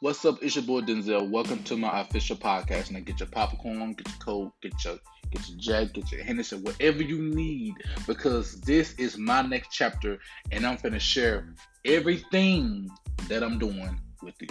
What's up? It's your boy Denzel. Welcome to my official podcast. Now get your popcorn, get your coke, get your get your Jack, get your Hennessy, whatever you need, because this is my next chapter, and I'm gonna share everything that I'm doing with you.